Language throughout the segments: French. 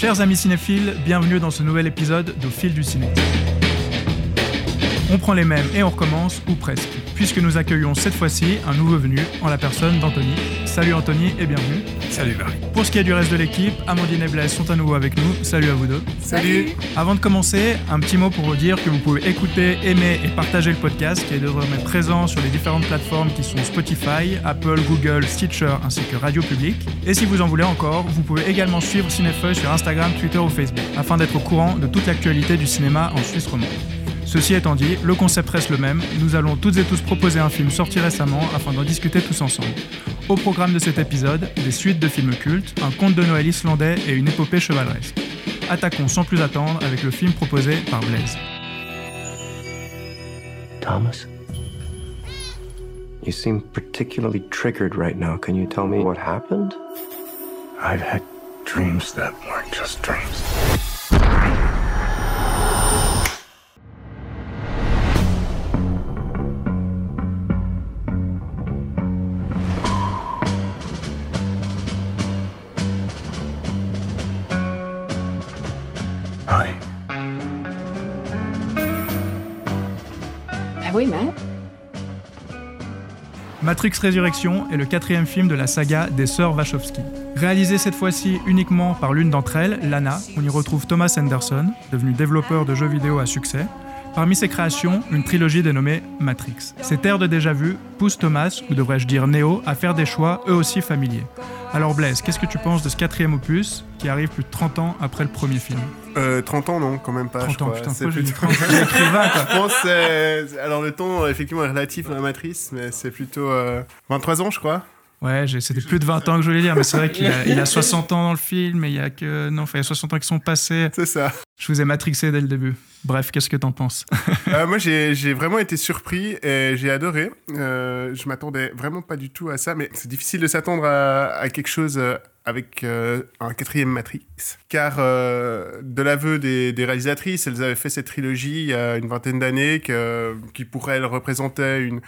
Chers amis cinéphiles, bienvenue dans ce nouvel épisode d'Au fil du ciné. On prend les mêmes et on recommence, ou presque, puisque nous accueillons cette fois-ci un nouveau venu en la personne d'Anthony. Salut Anthony et bienvenue. Salut Barry. Pour ce qui est du reste de l'équipe, Amandine et Blaise sont à nouveau avec nous. Salut à vous deux. Salut. Avant de commencer, un petit mot pour vous dire que vous pouvez écouter, aimer et partager le podcast qui est désormais présent sur les différentes plateformes qui sont Spotify, Apple, Google, Stitcher ainsi que Radio Public. Et si vous en voulez encore, vous pouvez également suivre Cinéfeuille sur Instagram, Twitter ou Facebook afin d'être au courant de toute l'actualité du cinéma en Suisse romande. Ceci étant dit, le concept reste le même. Nous allons toutes et tous proposer un film sorti récemment afin d'en discuter tous ensemble. Au programme de cet épisode, des suites de films cultes, un conte de Noël islandais et une épopée chevaleresque. Attaquons sans plus attendre avec le film proposé par Blaise. Thomas? You seem particularly triggered right now. Can you tell me what happened? I've had dreams that weren't just dreams. Have we met? Matrix Résurrection est le quatrième film de la saga des sœurs Wachowski. Réalisé cette fois-ci uniquement par l'une d'entre elles, Lana, on y retrouve Thomas Anderson, devenu développeur de jeux vidéo à succès. Parmi ses créations, une trilogie dénommée Matrix. Cette ère de déjà-vu pousse Thomas, ou devrais-je dire Neo, à faire des choix eux aussi familiers. Alors Blaise, qu'est-ce que tu penses de ce quatrième opus qui arrive plus de 30 ans après le premier film? Euh, 30 ans, non, quand même pas. 30 je ans, crois. putain, C'est dit plutôt- 30 J'ai écrit 20, quoi. Je pense Alors, le temps, effectivement, est relatif dans la matrice, mais c'est plutôt euh, 23 ans, je crois. Ouais, c'était plus de 20 ans que je voulais dire, mais c'est vrai qu'il a, il a 60 ans dans le film et il y a que. Non, enfin, il y a 60 ans qui sont passés. C'est ça. Je vous ai matrixé dès le début. Bref, qu'est-ce que t'en penses? Euh, moi, j'ai vraiment été surpris et j'ai adoré. Euh, je m'attendais vraiment pas du tout à ça, mais c'est difficile de s'attendre à, à quelque chose euh, avec euh, un quatrième Matrix. Car, de l'aveu des, des réalisatrices, elles avaient fait cette trilogie il y a une vingtaine d'années qui, pour elles, représentait une,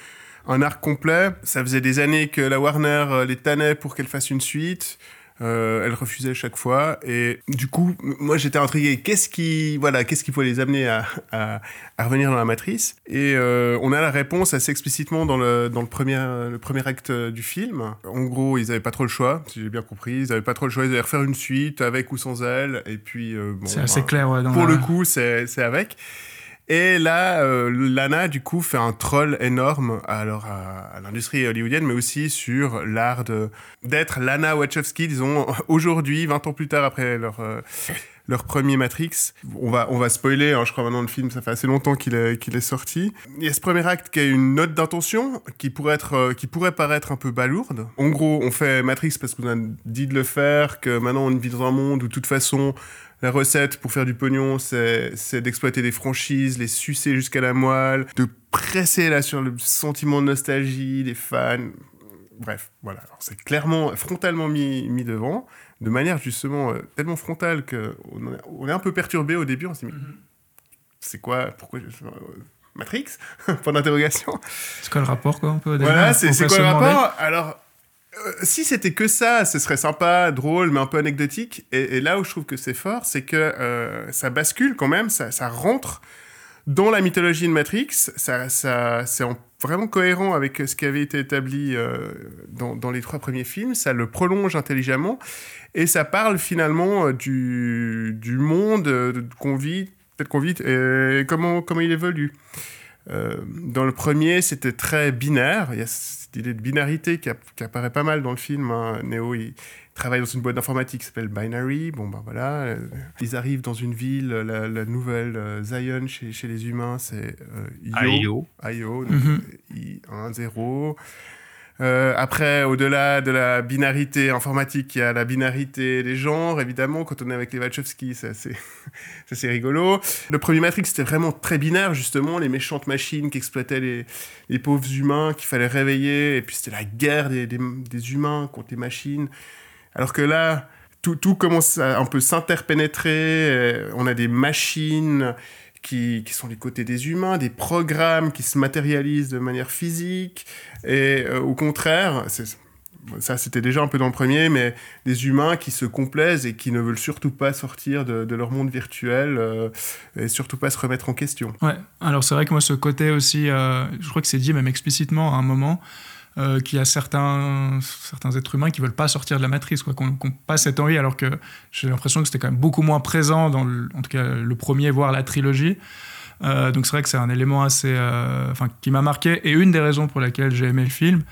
un arc complet. Ça faisait des années que la Warner euh, les tannait pour qu'elles fassent une suite. Euh, elles refusaient chaque fois et du coup moi j'étais intrigué qu'est-ce qui voilà qu'est-ce qui pouvait les amener à, à, à revenir dans la matrice? Et euh, on a la réponse assez explicitement dans le dans le premier le premier acte du film en gros ils avaient pas trop le choix si j'ai bien compris ils avaient pas trop le choix ils allaient refaire une suite avec ou sans elle et puis euh, bon, C'est assez bah, clair, ouais. Dans pour la- le coup, c'est c'est avec. Et là, euh, Lana, du coup, fait un troll énorme alors, à, l'industrie hollywoodienne, mais aussi sur l'art d'être Lana Wachowski, disons, aujourd'hui, 20 ans plus tard après leur, euh, leur premier Matrix. On va, on va spoiler, hein, je crois maintenant le film, ça fait assez longtemps qu'il est, qu'il est sorti. Il y a ce premier acte qui a une note d'intention qui pourrait être, euh, qui pourrait paraître un peu balourde. En gros, on fait Matrix parce qu'on a dit de le faire, que maintenant on vit dans un monde où de toute façon la recette pour faire du pognon, c'est d'exploiter des franchises, les sucer jusqu'à la moelle, de presser là sur le sentiment de nostalgie des fans. Bref, voilà. C'est clairement, frontalement mis, mis devant, de manière justement euh, tellement frontale qu'on on est- un peu perturbé au début. On s'est dit, mais c'est quoi Pourquoi je- Matrix? Point d'interrogation. C'est quoi le rapport, quoi, un peu Voilà, c'est quoi le rapport? Alors, euh, si c'était que ça, ce serait sympa, drôle, mais un peu anecdotique. Et, là où je trouve que c'est fort, c'est que euh, ça bascule quand même, ça, rentre dans la mythologie de Matrix. Ça, c'est en- vraiment cohérent avec ce qui avait été établi euh, dans, les trois premiers films. Ça le prolonge intelligemment. Et ça parle finalement du, monde qu'on vit, peut-être qu'on vit, et comment il évolue. Euh, dans le premier, c'était très binaire. Il y a cette idée de binarité qui, app- qui apparaît pas mal dans le film. hein. Neo, il travaille dans une boîte d'informatique qui s'appelle Binary. Bon, ben voilà. Euh, Ils arrivent dans une ville, la, la nouvelle euh, Zion chez, chez les humains, c'est euh, Io. Io, donc, Mhm. I1, 0. Euh, après, au-delà de la binarité informatique, il y a la binarité des genres, évidemment. Quand on est avec les Wachowski, c'est assez, rigolo. Le premier Matrix, c'était vraiment très binaire, justement. Les méchantes machines qui exploitaient les, pauvres humains qu'il fallait réveiller. Et puis, c'était la guerre des, humains contre les machines. Alors que là, tout, tout commence à un peu s'interpénétrer. euh, On a des machines qui, qui sont du côté des humains, des programmes qui se matérialisent de manière physique. Et euh, au contraire, ça c'était déjà un peu dans le premier, mais des humains qui se complaisent et qui ne veulent surtout pas sortir de, de leur monde virtuel euh, et surtout pas se remettre en question. Ouais, alors c'est vrai que moi ce côté aussi, euh, je crois que c'est dit même explicitement à un moment, euh, qu'il y a certains, certains êtres humains qui veulent pas sortir de la matrice, quoi, qu'on n'ont pas cette envie, alors que j'ai l'impression que c'était quand même beaucoup moins présent dans, le, en tout cas, le premier, voire la trilogie. Euh, donc c'est vrai que c'est un élément assez, euh, enfin, qui m'a marqué et une des raisons pour laquelle j'ai aimé le film.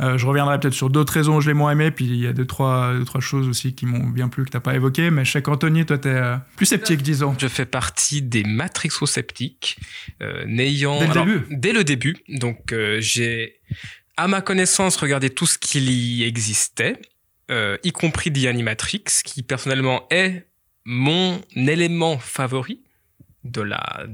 Euh, je reviendrai peut-être sur d'autres raisons où je l'ai moins aimé, puis il y a deux trois, deux, trois choses aussi qui m'ont bien plu que tu n'as pas évoquées. Mais je sais qu'Anthony, toi, tu es euh, plus sceptique, disons. Je fais partie des matrixo-sceptiques, euh, n'ayant... Dès le alors, début Dès le début. Donc j'ai, à ma connaissance, regardé tout ce qu'il y existait, euh, y compris The Animatrix, qui personnellement est mon élément favori de la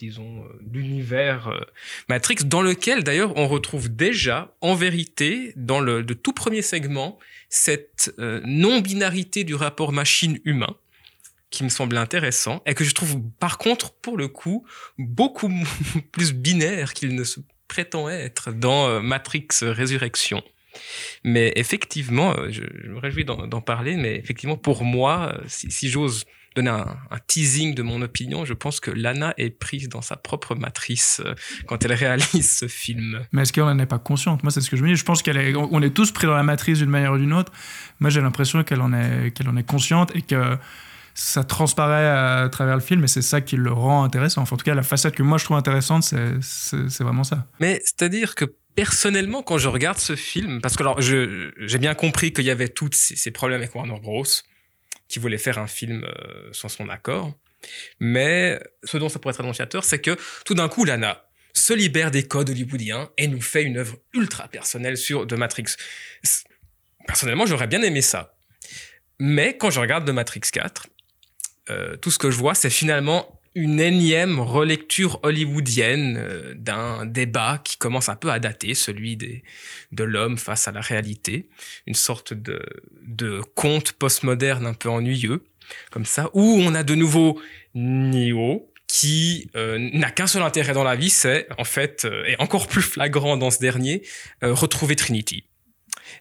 disons euh, l'univers euh, Matrix dans lequel d'ailleurs on retrouve déjà en vérité dans le tout premier segment cette non-binarité du rapport machine-humain qui me semble intéressant et que je trouve par contre pour le coup beaucoup plus binaire qu'il ne se prétend être dans euh, Matrix Résurrection. Mais effectivement, euh, je, me réjouis d'en parler, mais effectivement pour moi, euh, si, si j'ose donner un, teasing de mon opinion, je pense que Lana est prise dans sa propre matrice quand elle réalise ce film. Mais est-ce qu'elle n'en est pas consciente? Moi, c'est ce que je me dis. Je pense qu'elle est, est tous pris dans la matrice d'une manière ou d'une autre. Moi, j'ai l'impression qu'elle en qu'elle en est consciente et que ça transparaît à travers le film et c'est ça qui le rend intéressant. Enfin, en tout cas, la facette que moi je trouve intéressante, c'est, vraiment ça. Mais c'est-à-dire que personnellement, quand je regarde ce film, parce que j'ai bien compris qu'il y avait tous ces, problèmes avec Warner Bros, qui voulait faire un film euh, sans son accord, mais ce dont ça pourrait être annonciateur, c'est que tout d'un coup, Lana se libère des codes hollywoodiens et nous fait une œuvre ultra personnelle sur The Matrix. Personnellement, j'aurais bien aimé ça. Mais quand je regarde The Matrix 4, euh, tout ce que je vois, c'est finalement une énième relecture hollywoodienne euh, d'un débat qui commence un peu à dater, celui des, de l'homme face à la réalité, une sorte de, de conte postmoderne un peu ennuyeux, comme ça, où on a de nouveau Neo qui euh, n'a qu'un seul intérêt dans la vie, c'est en fait, euh, et encore plus flagrant dans ce dernier, euh, retrouver Trinity.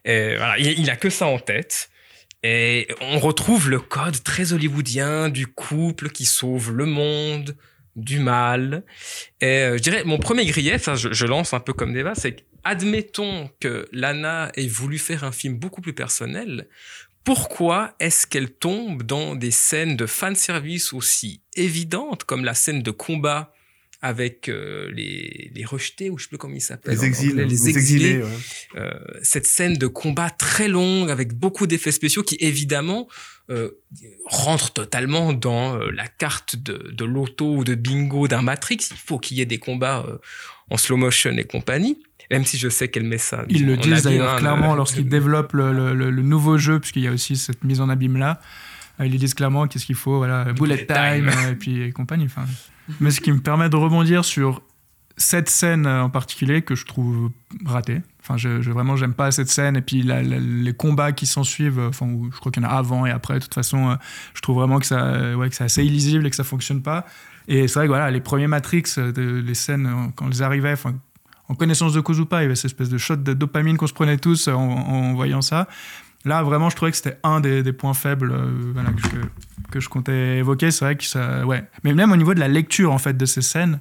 Et voilà, il, il a que ça en tête. Et on retrouve le code très hollywoodien du couple qui sauve le monde du mal. Et euh, je dirais, mon premier grief, ça, je, je lance un peu comme débat, c'est admettons que Lana ait voulu faire un film beaucoup plus personnel. Pourquoi est-ce qu'elle tombe dans des scènes de fanservice aussi évidentes comme la scène de combat avec euh, les, les rejetés, ou je sais plus comment ils s'appellent. Les anglais, les exilés. ouais. euh, cette scène de combat très longue avec beaucoup d'effets spéciaux qui évidemment euh, rentre totalement dans euh, la carte de, de loto ou de bingo d'un Matrix. Il faut qu'il y ait des combats euh, en slow motion et compagnie. Même si je sais qu'elle met ça. Ils le en disent d'ailleurs clairement lorsqu'ils développent le- le nouveau jeu, puisqu'il y a aussi cette mise en abîme là. Euh, Ils disent clairement qu'est-ce qu'il faut, voilà, bullet Bullet time, time. euh, et puis et compagnie. Enfin, mais ce qui me permet de rebondir sur cette scène en particulier que je trouve ratée. Enfin, je, je- vraiment, j'aime pas cette scène. Et puis la- la- les combats qui s'en suivent, euh, enfin, je crois qu'il y en a avant et après. De toute façon, euh, je trouve vraiment que ça, ouais, que c'est assez illisible et que ça fonctionne pas. Et c'est vrai que voilà, les premiers Matrix, les scènes quand elles arrivaient, enfin, en connaissance de cause ou pas, il y avait cette espèce de shot de dopamine qu'on se prenait tous en, en voyant ça. Là, vraiment, je trouvais que c'était un des, des points faibles euh, voilà, que, je, que je comptais évoquer. C'est vrai que ça. Ouais. Mais même au niveau de la lecture, en fait, de ces scènes,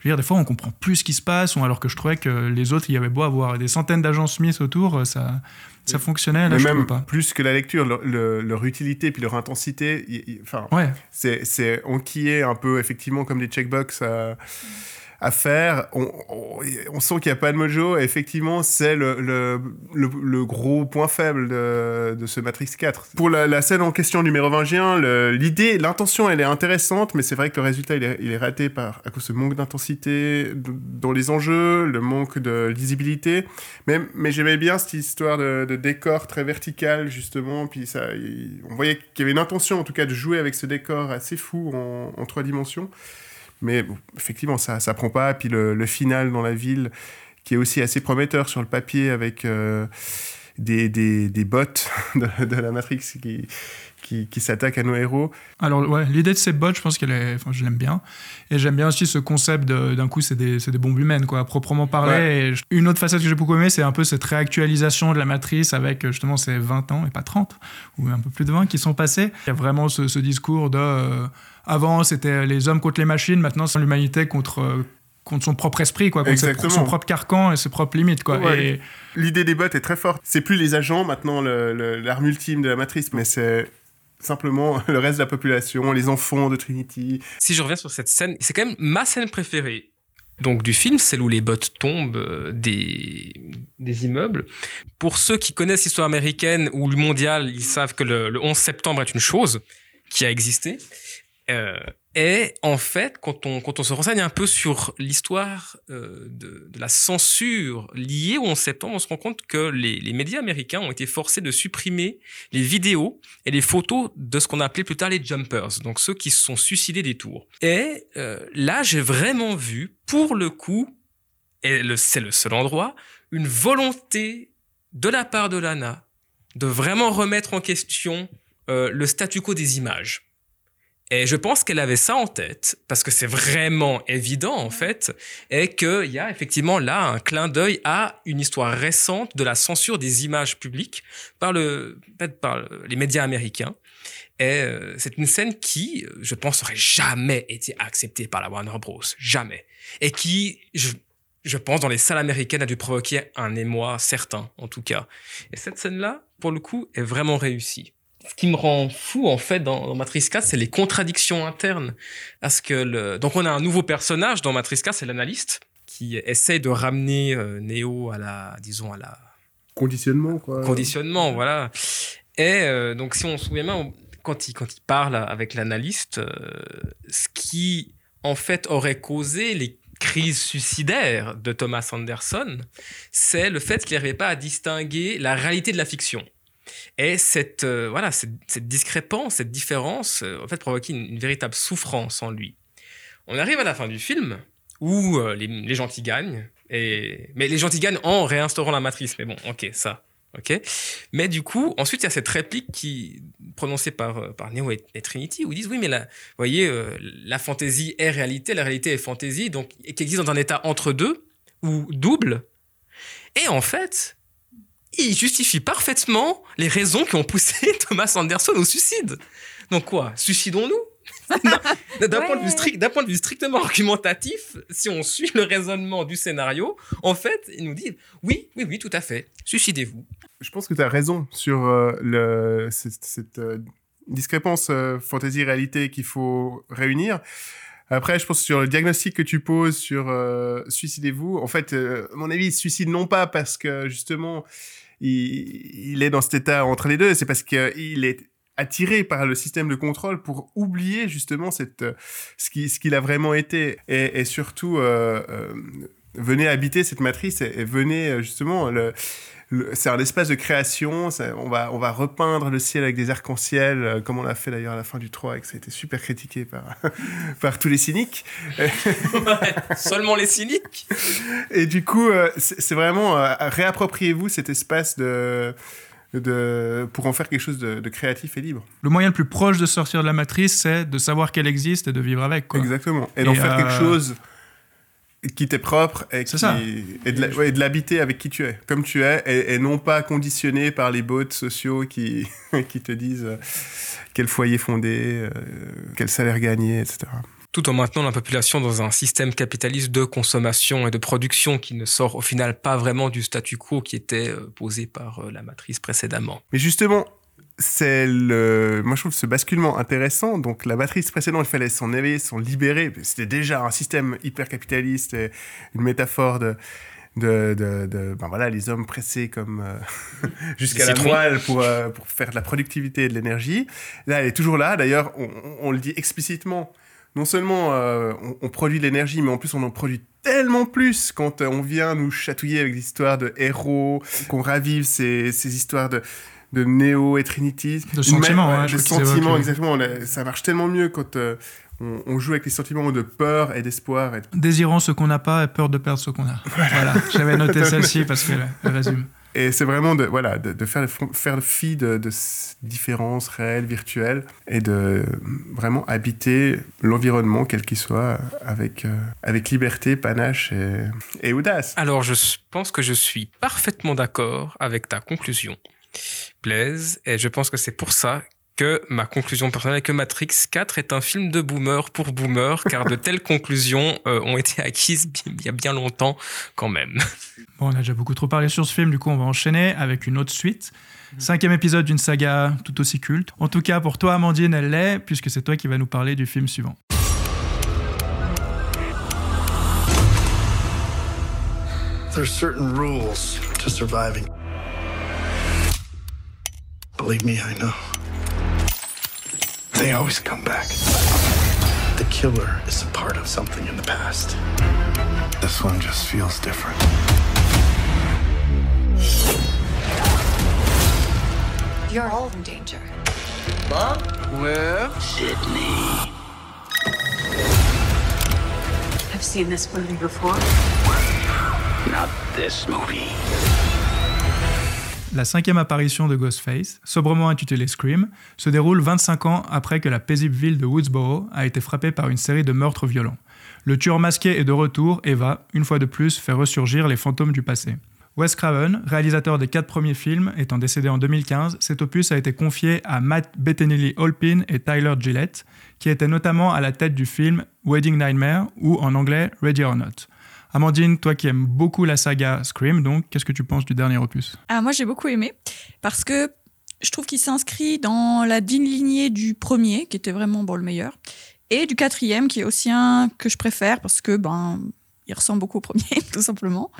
je veux dire, des fois, on comprend plus ce qui se passe, ou alors que je trouvais que les autres, il y avait beau avoir des centaines d'agents Smith autour, euh, ça, ça fonctionnait. Là, Mais je même pas. plus que la lecture, leur, le- leur utilité puis leur intensité, enfin, Ouais, c'est c'est enquillé un peu effectivement comme des checkbox à, à faire. On, on, on sent qu'il n'y a pas de mojo. Et effectivement, c'est le, le, le, le gros point faible de, de ce Matrix 4. Pour la, la scène en question 21, le- l'idée, l'intention, elle est intéressante, mais c'est vrai que le résultat, il est, il est raté par, à cause de manque d'intensité dans les enjeux, le manque de lisibilité. Mais, mais j'aimais bien cette histoire de, de décor très vertical, justement. Puis ça, on voyait qu'il y avait une intention, en tout cas, de jouer avec ce décor assez fou en, en trois dimensions. Mais effectivement, ça ça prend pas. Puis le, le final dans la ville, qui est aussi assez prometteur sur le papier, avec euh, des, des, des bots de, de la Matrix qui, qui, qui s'attaquent à nos héros. Alors, ouais, l'idée de ces bots, je pense qu'elle est. Enfin, je l'aime bien. Et j'aime bien aussi ce concept d'un coup, c'est des, des bombes humaines, quoi, à proprement parler. Ouais. Et je- une autre facette que j'ai beaucoup aimé, c'est un peu cette réactualisation de la matrice avec euh, justement ces 20 ans, et pas 30, ou un peu plus de 20 qui sont passés. Il y a vraiment ce, ce discours de. euh, avant, c'était les hommes contre les machines, maintenant, c'est l'humanité contre. Contre son propre esprit, quoi, contre Exactement. son propre carcan et ses propres limites, quoi. Ouais. Et L'idée des bots est très forte. C'est plus les agents maintenant le- le- l'arme ultime de la matrice, mais c'est simplement le reste de la population, les enfants de Trinity. Si je reviens sur cette scène, c'est quand même ma scène préférée. Donc du film, celle où les bottes tombent euh, des, des immeubles. Pour ceux qui connaissent l'histoire américaine ou le mondial, ils savent que le, le 11 septembre est une chose qui a existé. Euh, et en fait, quand on, quand on se renseigne un peu sur l'histoire euh, de, de la censure liée au 11 septembre, on se rend compte que les, les médias américains ont été forcés de supprimer les vidéos et les photos de ce qu'on appelait plus tard les jumpers, donc ceux qui se sont suicidés des tours. Et euh, là, j'ai vraiment vu, pour le coup, et c'est le seul endroit, une volonté de la part de Lana de vraiment remettre en question euh, le statu quo des images. Et je pense qu'elle avait ça en tête, parce que c'est vraiment évident, en fait, et qu'il y a effectivement là un clin d'œil à une histoire récente de la censure des images publiques par, le, par le- les médias américains. Et euh, c'est une scène qui, je pense, aurait jamais été acceptée par la Warner Bros. Jamais. Et qui, je, je pense, dans les salles américaines, a dû provoquer un émoi certain, en tout cas. Et cette scène-là, pour le coup, est vraiment réussie. Ce qui me rend fou, en fait, dans, dans Matrix 4, c'est les contradictions internes. Parce que le... Donc, on a un nouveau personnage dans Matrix 4, c'est l'analyste, qui essaye de ramener euh, Neo à la, disons, à la, Conditionnement, quoi. conditionnement, voilà. Et euh, donc, si on se souvient bien, on- quand il, quand il parle avec l'analyste, euh, ce qui, en fait, aurait causé les crises suicidaires de Thomas Anderson, c'est le fait qu'il n'arrivait pas à distinguer la réalité de la fiction. Et cette, euh, voilà, cette, discrépance, cette différence, euh, en fait, provoquait une, véritable souffrance en lui. On arrive à la fin du film où euh, les, les gentils gagnent, et... mais les gentils gagnent en réinstaurant la matrice. Mais bon, ok, ça. Mais du coup, ensuite, il y a cette réplique qui prononcée par, euh, par Neo et, Trinity où ils disent oui, mais la, la fantaisie est réalité, la réalité est fantaisie, donc qui existe dans un état entre deux ou double. Et en fait, il justifie parfaitement les raisons qui ont poussé Thomas Anderson au suicide. Donc quoi Suicidons-nous? D'un point, de vue Ouais. strict- d'un point de vue strictement argumentatif, si on suit le raisonnement du scénario, en fait, il nous dit oui, oui, oui, tout à fait, suicidez-vous. Je pense que tu as raison sur euh, le, cette, cette, euh, discrépance euh, fantasy-réalité qu'il faut réunir. Après, je pense sur le diagnostic que tu poses sur euh, suicidez-vous. En fait, euh, à mon avis, se suicide non pas parce que justement il, est dans cet état entre les deux, c'est parce qu'il est attiré par le système de contrôle pour oublier justement cette, ce qui- ce qu'il a vraiment été. Et, surtout euh, euh, venez habiter cette matrice et, et venez euh, justement le- c'est un espace de création. ça- on, va, on va repeindre le ciel avec des arcs-en-ciel, euh, comme on l'a fait d'ailleurs à la fin du 3 et que ça a été super critiqué par, par tous les cyniques. Seulement les cyniques. Et du coup, euh, c'est vraiment euh, réappropriez-vous cet espace de, de, pour en faire quelque chose de, de créatif et libre. le moyen le plus proche de sortir de la matrice, c'est de savoir qu'elle existe et de vivre avec, quoi. Exactement. Et d'en faire quelque chose qui t'est propre et, qui- ça. et de ouais, l'habiter avec qui tu es, comme tu es, et, et non pas conditionné par les bots sociaux qui, qui te disent euh, quel foyer fonder, euh, quel salaire gagner, etc. Tout en maintenant la population dans un système capitaliste de consommation et de production qui ne sort au final pas vraiment du statu quo qui était euh, posé par la matrice précédemment. Mais justement, c'est le. Moi, je trouve ce basculement intéressant. Donc, la matrice précédente, il fallait s'en éveiller, s'en libérer. C'était déjà un système hyper capitaliste, et une métaphore de. De, de, de- ben voilà, les hommes pressés comme euh, jusqu'à la moelle pour, euh, pour faire de la productivité et de l'énergie. Là, elle est toujours là. D'ailleurs, on, on- on le dit explicitement. Non seulement euh, on, on produit de l'énergie, mais en plus on en produit tellement plus quand on vient nous chatouiller avec des histoires de héros, qu'on ravive ces, ces histoires de, de Neo et Trinity. De sentiments, Même- ouais, je de sentiments, exactement. A- ça marche tellement mieux quand euh, on, on joue avec les sentiments de peur et d'espoir. Et... Désirant ce qu'on n'a pas et peur de perdre ce qu'on a. Voilà, j'avais noté celle-ci parce qu'elle elle résume. Et c'est vraiment de, voilà, de, de faire, faire le fi de, de ces différences réelles, virtuelles, et de vraiment habiter l'environnement, quel qu'il soit, avec, euh, avec liberté, panache et, et audace. Alors, je pense que je suis parfaitement d'accord avec ta conclusion, Blaise, et je pense que c'est pour ça que ma conclusion personnelle est que Matrix 4 est un film de boomer pour boomer, car de telles conclusions euh, ont été acquises il y a bien longtemps quand même. Bon, on a déjà beaucoup trop parlé sur ce film, du coup on va enchaîner avec une autre suite. Cinquième épisode d'une saga tout aussi culte. En tout cas, pour toi, Amandine, elle l'est, puisque c'est toi qui vas nous parler du film suivant. There's certain rules to surviving. Believe me, I know. They always come back. The killer is a part of something in the past. This one just feels different. You're all in danger. Sydney. I've seen this movie before. Not this movie. La cinquième apparition de Ghostface, sobrement intitulée Scream, se déroule 25 ans après que la paisible ville de Woodsboro a été frappée par une série de meurtres violents. Le tueur masqué est de retour et va, une fois de plus, faire ressurgir les fantômes du passé. Wes Craven, réalisateur des quatre premiers films, étant décédé en 2015, cet opus a été confié à Matt Bettinelli Holpin et Tyler Gillette, qui étaient notamment à la tête du film Wedding Nightmare ou en anglais Ready or Not. Amandine, toi qui aimes beaucoup la saga Scream, donc qu'est-ce que tu penses du dernier opus? Ah, moi, j'ai beaucoup aimé parce que je trouve qu'il s'inscrit dans la digne lignée du premier, qui était vraiment bon, le meilleur, et du quatrième, qui est aussi un que je préfère parce que ben, il ressemble beaucoup au premier, tout simplement.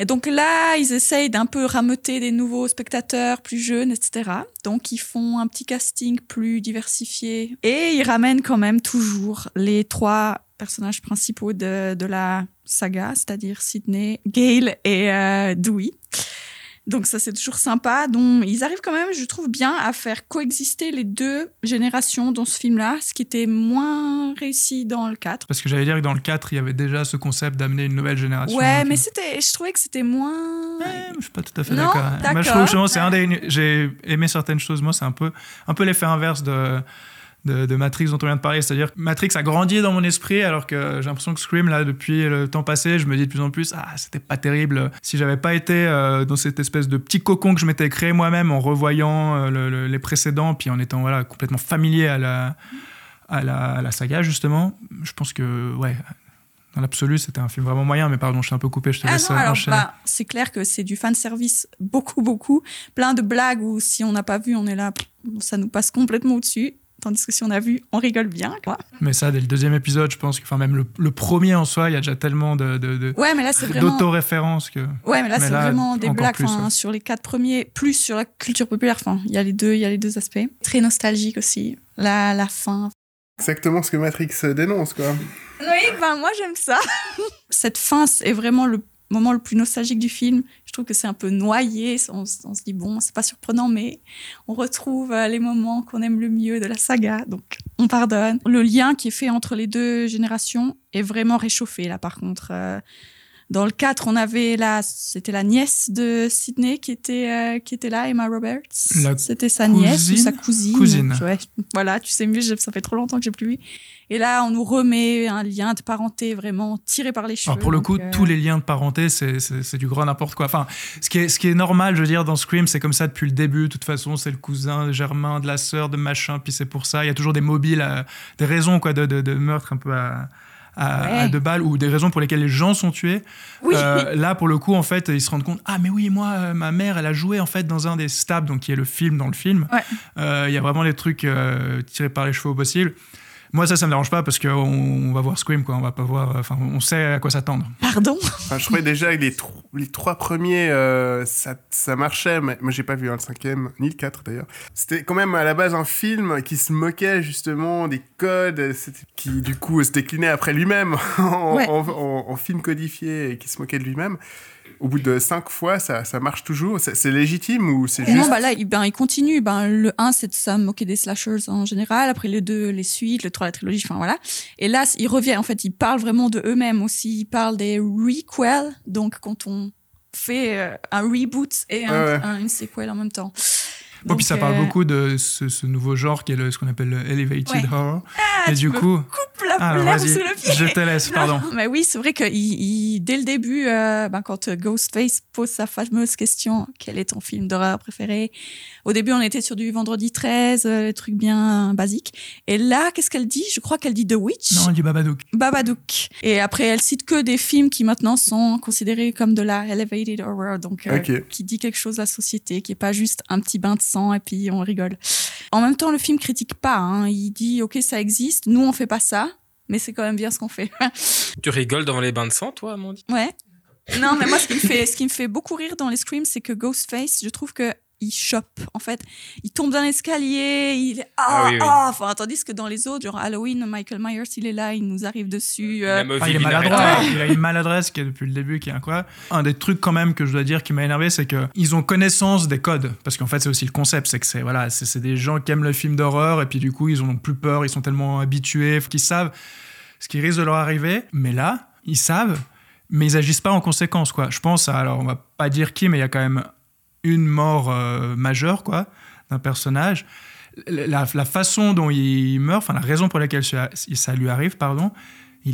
Et donc là, ils essayent d'un peu rameuter des nouveaux spectateurs plus jeunes, etc. Donc ils font un petit casting plus diversifié et ils ramènent quand même toujours les trois personnages principaux de, de la saga, c'est-à-dire Sidney, Gail et euh, Dewey. Donc ça c'est toujours sympa. Donc ils arrivent quand même, je trouve bien, à faire coexister les deux générations dans ce film-là, ce qui était moins réussi dans le 4. Parce que j'allais dire que dans le 4, il y avait déjà ce concept d'amener une nouvelle génération. Ouais, mais c'était, je trouvais que c'était moins. Ouais, je suis pas tout à fait Non, d'accord. Moi, je trouve justement, c'est un des. J'ai aimé certaines choses. Moi, c'est un peu, un peu l'effet inverse de, de, de Matrix dont on vient de parler. C'est-à-dire, Matrix a grandi dans mon esprit, alors que j'ai l'impression que Scream, là, depuis le temps passé, je me dis de plus en plus, ah, c'était pas terrible. Si j'avais pas été euh, dans cette espèce de petit cocon que je m'étais créé moi-même en revoyant euh, le- le- les précédents, puis en étant voilà complètement familier à la, à la, à la saga justement, je pense que ouais. Dans l'absolu, c'était un film vraiment moyen, mais pardon, je suis un peu coupé, je te Ah laisse non, alors enchaîner. bah, c'est clair que c'est du fan service beaucoup beaucoup, plein de blagues où si on n'a pas vu, on est là, ça nous passe complètement au-dessus. Tandis que si on a vu, on rigole bien, quoi. Mais ça, dès le deuxième épisode, je pense que, enfin, même le, le premier en soi, il y a déjà tellement de, de, de- Ouais, mais là c'est vraiment. d'autoréférence que. Ouais, mais là c'est vraiment des blagues plus, ouais. sur les quatre premiers, plus sur la culture populaire. Enfin, il y a les deux, il y a les deux aspects. Très nostalgique aussi. La, la fin. Exactement ce que Matrix dénonce, quoi. Oui, ben moi j'aime ça. Cette fin est vraiment le moment le plus nostalgique du film. Je trouve que c'est un peu noyé. On, se dit bon, c'est pas surprenant, mais on retrouve euh, les moments qu'on aime le mieux de la saga, donc on pardonne. Le lien qui est fait entre les deux générations est vraiment réchauffé là. Par contre, Euh, dans le 4, on avait la, c'était la nièce de Sydney qui était euh, qui était là, Emma Roberts. C'était sa nièce ou sa cousine. Cousine. Ouais, voilà, tu sais mieux. Ça fait trop longtemps que j'ai plus vu. Et là, on nous remet un lien de parenté vraiment tiré par les cheveux. Alors pour le coup, euh, tous les liens de parenté, c'est- du grand n'importe quoi. Enfin, ce qui, est, ce qui est normal, je veux dire, dans Scream, c'est comme ça depuis le début. De toute façon, c'est le cousin germain de la sœur de machin, puis c'est pour ça. Il y a toujours des mobiles, à- des raisons quoi, de, de, de meurtre un peu à, à, Ouais. à deux balles ou des raisons pour lesquelles les gens sont tués. Oui. Euh, là, pour le coup, en fait, ils se rendent compte Ah, mais oui, moi, euh, ma mère, elle a joué en fait dans un des stabs, donc qui est le film dans le film. Ouais. Euh, Il y a vraiment des trucs tirés par les cheveux au possible. Moi, ça, ça me dérange pas parce qu'on on va voir Scream, quoi. On va pas voir. Enfin, on sait à quoi s'attendre. Pardon? Enfin, je trouvais déjà que les, tro- les trois premiers, euh, ça, ça marchait. Mais moi, j'ai pas vu hein, le cinquième, ni le 4 d'ailleurs. C'était quand même à la base un film qui se moquait justement des codes, qui du coup se déclinait après lui-même en, Ouais. en- en- en film codifié et qui se moquait de lui-même. Au bout de cinq fois, ça, ça marche toujours? C'est légitime ou c'est juste. Non, bah là, il, ben, il continue. Ben, le 1, c'est de ça moquer des slashers en général. Après, le 2, les suites. Le 3, la trilogie. Enfin, voilà. Et là, il revient. En fait, ils parlent vraiment de eux-mêmes aussi. Ils parlent des requels. Donc, quand on fait euh, un reboot et un- Ouais, ouais. un- une sequel en même temps. Bon, puis ça parle euh, beaucoup de ce, ce nouveau genre qui est le- ce qu'on appelle le elevated Ouais. horror. Ah, et tu du me coup, coupe la Ah, alors, sous le pied. je te laisse, pardon. Non, mais oui, c'est vrai que il, il- dès le début, euh, ben, quand euh, Ghostface pose sa fameuse question, quel est ton film d'horreur préféré? Au début, on était sur du Vendredi 13, euh, les trucs bien basiques. Et là, qu'est-ce qu'elle dit? Je crois qu'elle dit The Witch. Non, du Babadook. Babadook. Et après, elle cite que des films qui maintenant sont considérés comme de la elevated horror, donc euh, qui dit quelque chose de la société, qui est pas juste un petit bain de sang et puis on rigole. En même temps, le film critique pas. hein. Il dit ok, ça existe, nous on fait pas ça, mais c'est quand même bien ce qu'on fait. Tu rigoles devant les bains de sang, toi, Amandine? Ouais. Non, mais moi, ce qui me fait, ce qui me fait beaucoup rire dans les screams, c'est que Ghostface, je trouve que il chope. En fait, il tombe d'un escalier, il est ah, Ah oui, oui. ah. Enfin, tandis que dans les autres, genre Halloween, Michael Myers, il est là, il nous arrive dessus. euh, La mauvaise Ah, il est maladroit, il a une maladresse qui est depuis le début qui est incroyable. Un des trucs quand même que je dois dire qui m'a énervé, c'est que ils ont connaissance des codes, parce qu'en fait c'est aussi le concept, c'est que c'est voilà, c'est des gens qui aiment le film d'horreur et puis du coup ils en ont plus peur, ils sont tellement habitués qu'ils savent ce qui risque de leur arriver. Mais là, ils savent, mais ils agissent pas en conséquence quoi. Je pense à alors on va pas dire qui, mais il y a quand même une mort euh, majeure quoi d'un personnage. La, façon dont il meurt, enfin la raison pour laquelle ça lui arrive, pardon,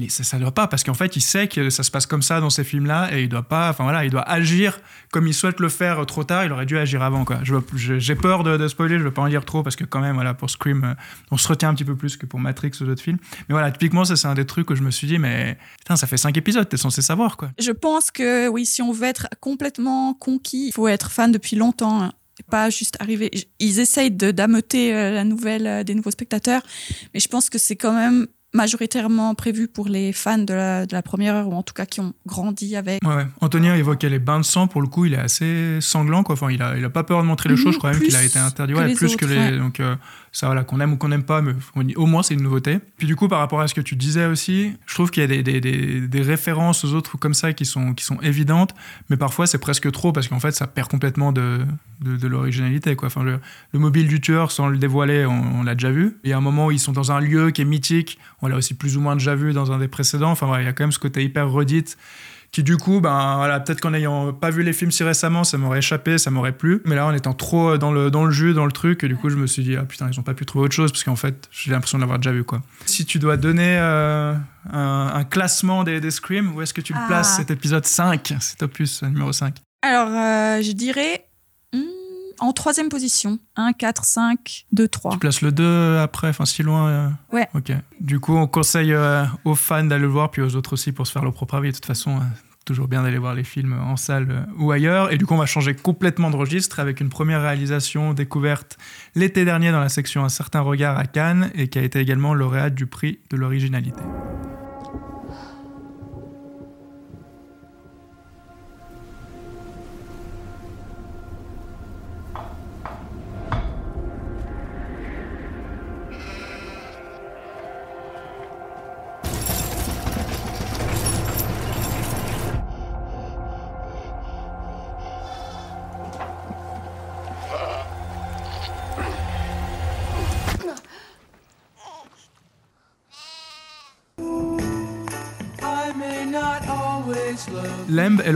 il ça, ça doit pas parce qu'en fait il sait que ça se passe comme ça dans ces films là et il doit pas enfin voilà il doit agir comme il souhaite le faire trop tard il aurait dû agir avant quoi j'ai peur de, spoiler je veux pas en dire trop parce que quand même voilà pour Scream euh, on se retient un petit peu plus que pour Matrix ou d'autres films mais voilà typiquement ça c'est un des trucs où je me suis dit mais putain ça fait cinq épisodes t'es censé savoir quoi Je pense que oui, si on veut être complètement conquis, il faut être fan depuis longtemps. hein, Pas juste arriver. Ils essayent d'ameuter euh, la nouvelle euh, des nouveaux spectateurs, mais je pense que c'est quand même majoritairement prévu pour les fans de la, de la première heure ou en tout cas qui ont grandi avec. ouais, ouais. Antonien évoquait les bains de sang pour le coup il est assez sanglant quoi enfin il a, il a pas peur de montrer les Mhm, choses je crois même qu'il a été interdit ouais, plus que les ouais. donc euh, ça voilà qu'on aime ou qu'on n'aime pas mais au moins c'est une nouveauté. Puis du coup par rapport à ce que tu disais aussi je trouve qu'il y a des, des, références aux autres comme ça qui sont, qui sont évidentes mais parfois c'est presque trop parce qu'en fait ça perd complètement de, de, l'originalité quoi. Enfin le, le mobile du tueur sans le dévoiler on, l'a déjà vu. Il y a un moment où ils sont dans un lieu qui est mythique. On l'a aussi plus ou moins déjà vu dans un des précédents. Enfin il y a quand même ce côté hyper redite qui du coup, ben voilà, peut-être qu'en n'ayant pas vu les films si récemment, ça m'aurait échappé, ça m'aurait plu. Mais là, en étant trop dans le, dans le jus, dans le truc, du coup, je me suis dit, ah putain, ils ont pas pu trouver autre chose, parce qu'en fait, j'ai l'impression de l'avoir déjà vu, quoi. Si tu dois donner euh, un, un classement des, des Scream, où est-ce que tu le Ah. places, cet épisode 5, cet opus euh, numéro 5 Alors, euh, je dirais en troisième position. 1, 4, 5, 2, 3. Tu places le 2 après, enfin si loin euh, Ouais. Ok. Du coup, on conseille euh, aux fans d'aller le voir, puis aux autres aussi pour se faire leur propre avis. De toute façon, euh, toujours bien d'aller voir les films en salle ou ailleurs. Et du coup, on va changer complètement de registre avec une première réalisation découverte l'été dernier dans la section Un certain regard à Cannes et qui a été également lauréate du prix de l'originalité.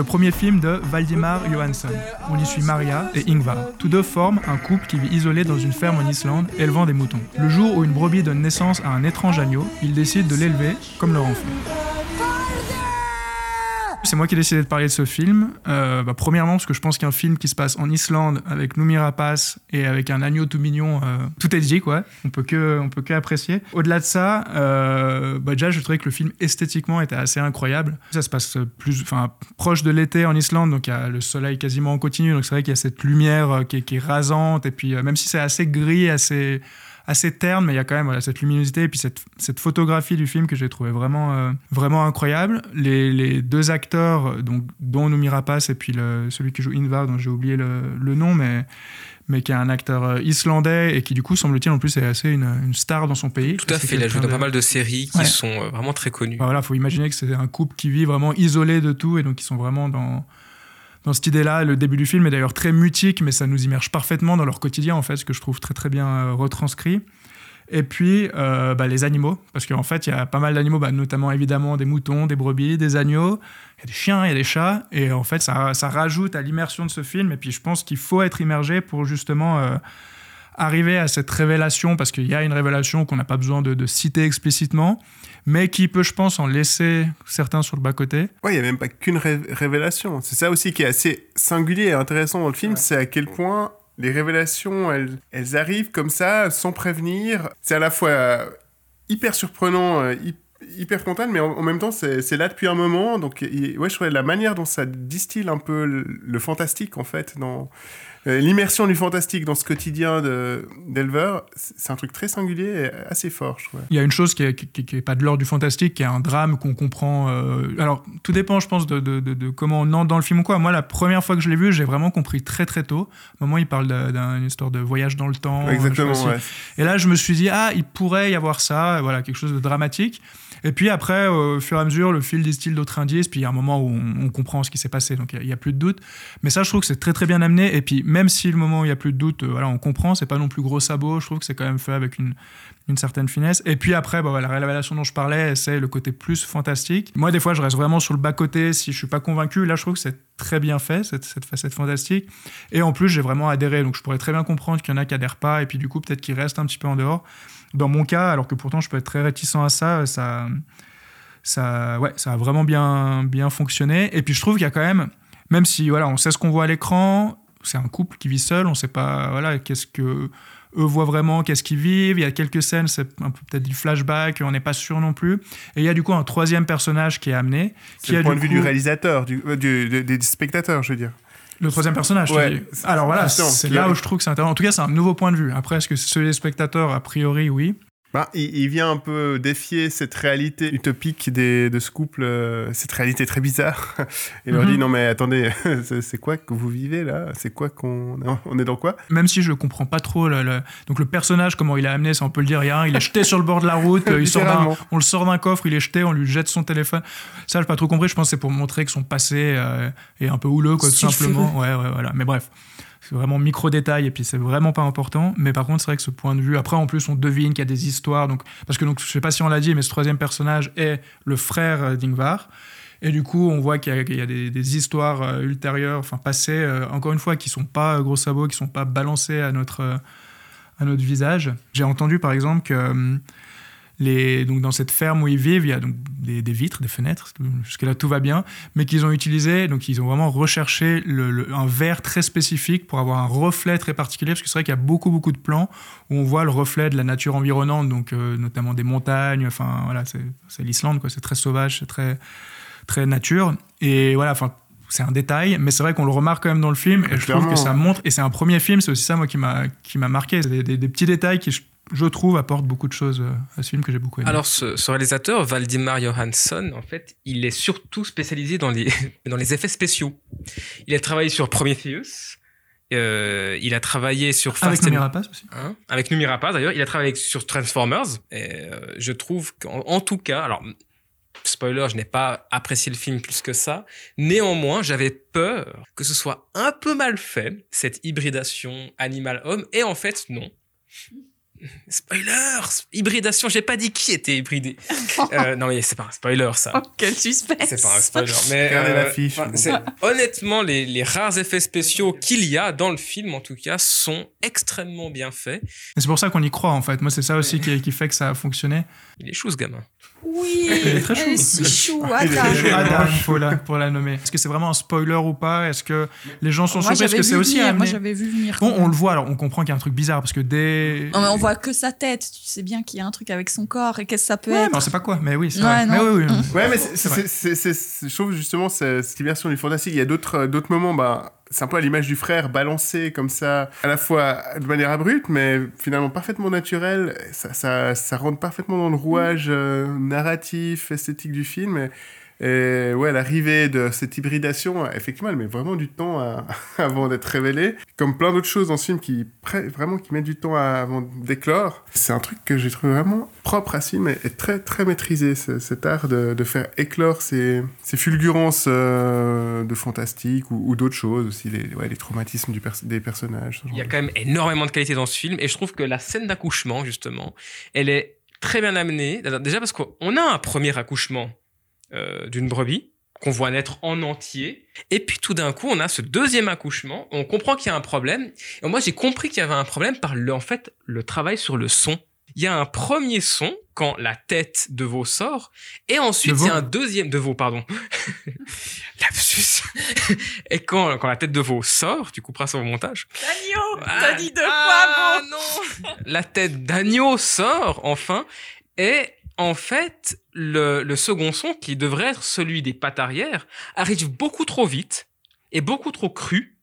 Premier film de Valdimar Johansson. On y suit Maria et Ingvar. Tous deux forment un couple qui vit isolé dans une ferme en Islande, élevant des moutons. Le jour où une brebis donne naissance à un étrange agneau, ils décident de l'élever comme leur enfant. C'est moi qui ai décidé de parler de ce film. Euh, bah, premièrement, parce que je pense qu'un film qui se passe en Islande avec Noomi Rapace et avec un agneau tout mignon, euh, tout est dit, quoi. On peut que, peut que apprécier. Au-delà de ça, euh, bah, déjà, je trouvais que le film esthétiquement était assez incroyable. Ça se passe plus, enfin, proche de l'été en Islande, donc il y a le soleil quasiment en continu. Donc c'est vrai qu'il y a cette lumière qui, est, qui est rasante. Et puis, même si c'est assez gris, assez assez terne, mais il y a quand même voilà, cette luminosité et puis cette, cette photographie du film que j'ai trouvé vraiment, euh, vraiment incroyable. Les, les deux acteurs, donc, dont Noomi Rapace et puis le, celui qui joue Invar, dont j'ai oublié le, le nom, mais, mais qui est un acteur euh, islandais et qui du coup, semble-t-il, en plus est assez une, une star dans son pays. Tout à fait, il a joué dans pas mal de séries qui Ouais. sont euh, vraiment très connues. Enfin, voilà, faut imaginer que c'est un couple qui vit vraiment isolé de tout et donc ils sont vraiment dans dans cette idée-là. Le début du film est d'ailleurs très mutique, mais ça nous immerge parfaitement dans leur quotidien en fait, ce que je trouve très très bien euh, retranscrit. Et puis euh, bah, les animaux, parce qu'en fait il y a pas mal d'animaux, bah, notamment évidemment des moutons, des brebis, des agneaux, il y a des chiens, il y a des chats, et en fait ça, ça rajoute à l'immersion de ce film. Et puis je pense qu'il faut être immergé pour justement euh, arriver à cette révélation, parce qu'il y a une révélation qu'on n'a pas besoin de, de citer explicitement, mais qui peut, je pense, en laisser certains sur le bas-côté. Ouais, il n'y a même pas qu'une ré- révélation. C'est ça aussi qui est assez singulier et intéressant dans le film, c'est à quel point les révélations, elles, elles arrivent comme ça, sans prévenir. C'est à la fois euh, hyper surprenant, euh, hy- hyper frontal, mais en, en même temps, c'est là depuis un moment. Donc, il- ouais, je trouvais la manière dont ça distille un peu le, le fantastique, en fait, dans euh, l'immersion du fantastique dans ce quotidien d'éleveur, c'est un truc très singulier et assez fort, je trouve. Il y a une chose qui est, qui, qui- qui est pas de l'ordre du fantastique, qui est un drame qu'on comprend. euh, alors, tout dépend, je pense, de, de- de- de comment on entre dans le film ou quoi. Moi, la première fois que je l'ai vu, j'ai vraiment compris très très tôt. Au moment il parle d'une histoire de voyage dans le temps. Exactement, ouais. si- Et là, je me suis dit, ah, il pourrait y avoir ça, voilà, quelque chose de dramatique. Et puis après, au fur et à mesure, le fil distille d'autres indices, puis il y a un moment où on, comprend ce qui s'est passé, donc il n'y a, plus de doute. Mais ça, je trouve que c'est très très bien amené. Et puis, même si le moment où il n'y a plus de doute, euh, voilà, on comprend, c'est pas non plus gros sabot, je trouve que c'est quand même fait avec une, certaine finesse. Et puis après, bah, la révélation dont je parlais, c'est le côté plus fantastique. Moi, des fois, je reste vraiment sur le bas-côté si je suis pas convaincu. Là, je trouve que c'est très bien fait, cette, cette facette fantastique. Et en plus, j'ai vraiment adhéré. Donc, je pourrais très bien comprendre qu'il y en a qui adhèrent pas, et puis du coup, peut-être qu'ils restent un petit peu en dehors. Dans mon cas, alors que pourtant, je peux être très réticent à ça, ça, ça, ouais, ça a vraiment bien, bien fonctionné. Et puis, je trouve qu'il y a quand même, même si voilà, on sait ce qu'on voit à l'écran, c'est un couple qui vit seul, on sait pas, voilà, qu'est-ce que eux voient vraiment, qu'est-ce qu'ils vivent. Il y a quelques scènes, c'est un peu peut-être du flashback, on n'est pas sûr non plus. Et il y a du coup un troisième personnage qui est amené. C'est le a point de vue du réalisateur, du, euh, du- des spectateurs, je veux dire. Le troisième personnage, tu Ouais, dis. Alors voilà, c'est là où je trouve que c'est intéressant. En tout cas, c'est un nouveau point de vue. Après, est-ce que celui des spectateurs A priori, oui. Bah, il, il vient un peu défier cette réalité utopique des, de ce couple, euh, cette réalité très bizarre. Il leur Mhm. dit non mais attendez, c'est quoi que vous vivez là? C'est quoi qu'on on est dans quoi? Même si je comprends pas trop le, le- donc le personnage, comment il est amené, ça on peut le dire rien. Il est jeté sur le bord de la route, euh, il sort on le sort d'un coffre, il est jeté, on lui jette son téléphone. Ça, j'ai pas trop compris. Je pense que c'est pour montrer que son passé euh, est un peu houleux, quoi, tout simplement. Ouais, ouais, voilà. Mais bref. C'est vraiment micro détail et puis c'est vraiment pas important. Mais par contre, c'est vrai que ce point de vue. Après, en plus, on devine qu'il y a des histoires. Donc, parce que donc, je sais pas si on l'a dit, mais ce troisième personnage est le frère euh, d'Ingvar. Et du coup, on voit qu'il y a, des, histoires euh, ultérieures, enfin passées, euh, encore une fois, qui sont pas gros sabots, qui sont pas balancées à notre, à notre visage. J'ai entendu par exemple que les, donc dans cette ferme où ils vivent, il y a donc des, des vitres, des fenêtres, jusque-là tout va bien, mais qu'ils ont utilisé, donc ils ont vraiment recherché le- le- un verre très spécifique pour avoir un reflet très particulier, parce que c'est vrai qu'il y a beaucoup beaucoup de plans où on voit le reflet de la nature environnante, donc euh, notamment des montagnes, enfin voilà, c'est l'Islande, quoi, c'est très sauvage, c'est très, très nature, et voilà, enfin c'est un détail, mais c'est vrai qu'on le remarque quand même dans le film, et je trouve que ça montre, et c'est un premier film, c'est aussi ça moi qui m'a marqué, c'est des, des- des petits détails qui je, trouve apportent beaucoup de choses euh, à ce film que j'ai beaucoup aimé. Alors, ce, ce réalisateur, Valdimar Johansson, en fait, il est surtout spécialisé dans les, dans les effets spéciaux. Il a travaillé sur Prometheus. euh, il a travaillé sur avec and- aussi. Hein, avec Numi Rapace d'ailleurs, il a travaillé sur Transformers. Et euh, je trouve qu'en en tout cas, alors spoiler, je n'ai pas apprécié le film plus que ça. Néanmoins, j'avais peur que ce soit un peu mal fait cette hybridation animal-homme. Et en fait, non. Spoiler, hybridation. J'ai pas dit qui était hybridé. Euh, non mais c'est pas un spoiler ça. Oh, quel suspense C'est pas un spoiler, mais Regardez euh, l'affiche. enfin, honnêtement, les, les rares effets spéciaux qu'il y a dans le film, en tout cas, sont extrêmement bien faits. Et c'est pour ça qu'on y croit en fait. Moi, c'est ça aussi qui, qui fait que ça a fonctionné. Il est chou ce gamin. Oui, Elle est très elle est chou. si chou, est Adam. pour la, pour la nommer. Est-ce que c'est vraiment un spoiler ou pas? Est-ce que les gens sont surpris? Est-ce que c'est aussi. Moi, amené j'avais vu venir. Bon, on le voit, alors on comprend qu'il y a un truc bizarre parce que dès. Non, mais on voit que sa tête. Tu sais bien qu'il y a un truc avec son corps et qu'est-ce que ça peut Ouais, être. mais on sait pas quoi, mais oui, c'est Ouais, vrai. Mais non. oui, oui. Ouais, mais c'est- C'est c'est- c'est- c'est- c'est- je trouve justement c'est- cette immersion du fantastique. Il y a d'autres euh, d'autres moments, bah, c'est un peu à l'image du frère balancé comme ça, à la fois de manière abrupte, mais finalement parfaitement naturelle. Ça, ça, ça rentre parfaitement dans le rouage euh, narratif, esthétique du film. Et ouais, l'arrivée de cette hybridation, effectivement, elle met vraiment du temps à- avant d'être révélée. Comme plein d'autres choses dans ce film qui, vraiment, qui mettent du temps à- avant d'éclore. C'est un truc que j'ai trouvé vraiment propre à ce film et, très, très maîtrisé. ce- cet art de, de faire éclore ces, ces fulgurances euh, de fantastique ou, ou d'autres choses aussi, les, ouais, les traumatismes du pers- des personnages. Il y a de- quand même énormément de qualité dans ce film et je trouve que la scène d'accouchement, justement, elle est très bien amenée. Déjà parce qu'on a un premier accouchement euh, d'une brebis qu'on voit naître en entier. Et puis tout d'un coup, on a ce deuxième accouchement. On comprend qu'il y a un problème. Et moi, j'ai compris qu'il y avait un problème par le, en fait, le travail sur le son. Il y a un premier son quand la tête de veau sort, et ensuite il y a un deuxième de veau, pardon. Lapsus. et quand, quand la tête de veau sort, tu couperas ça au montage. Agneau Ah, T'as dit deux ah, fois bon non La tête d'agneau sort enfin et en fait le, second son qui devrait être celui des pattes arrière arrive beaucoup trop vite et beaucoup trop cru.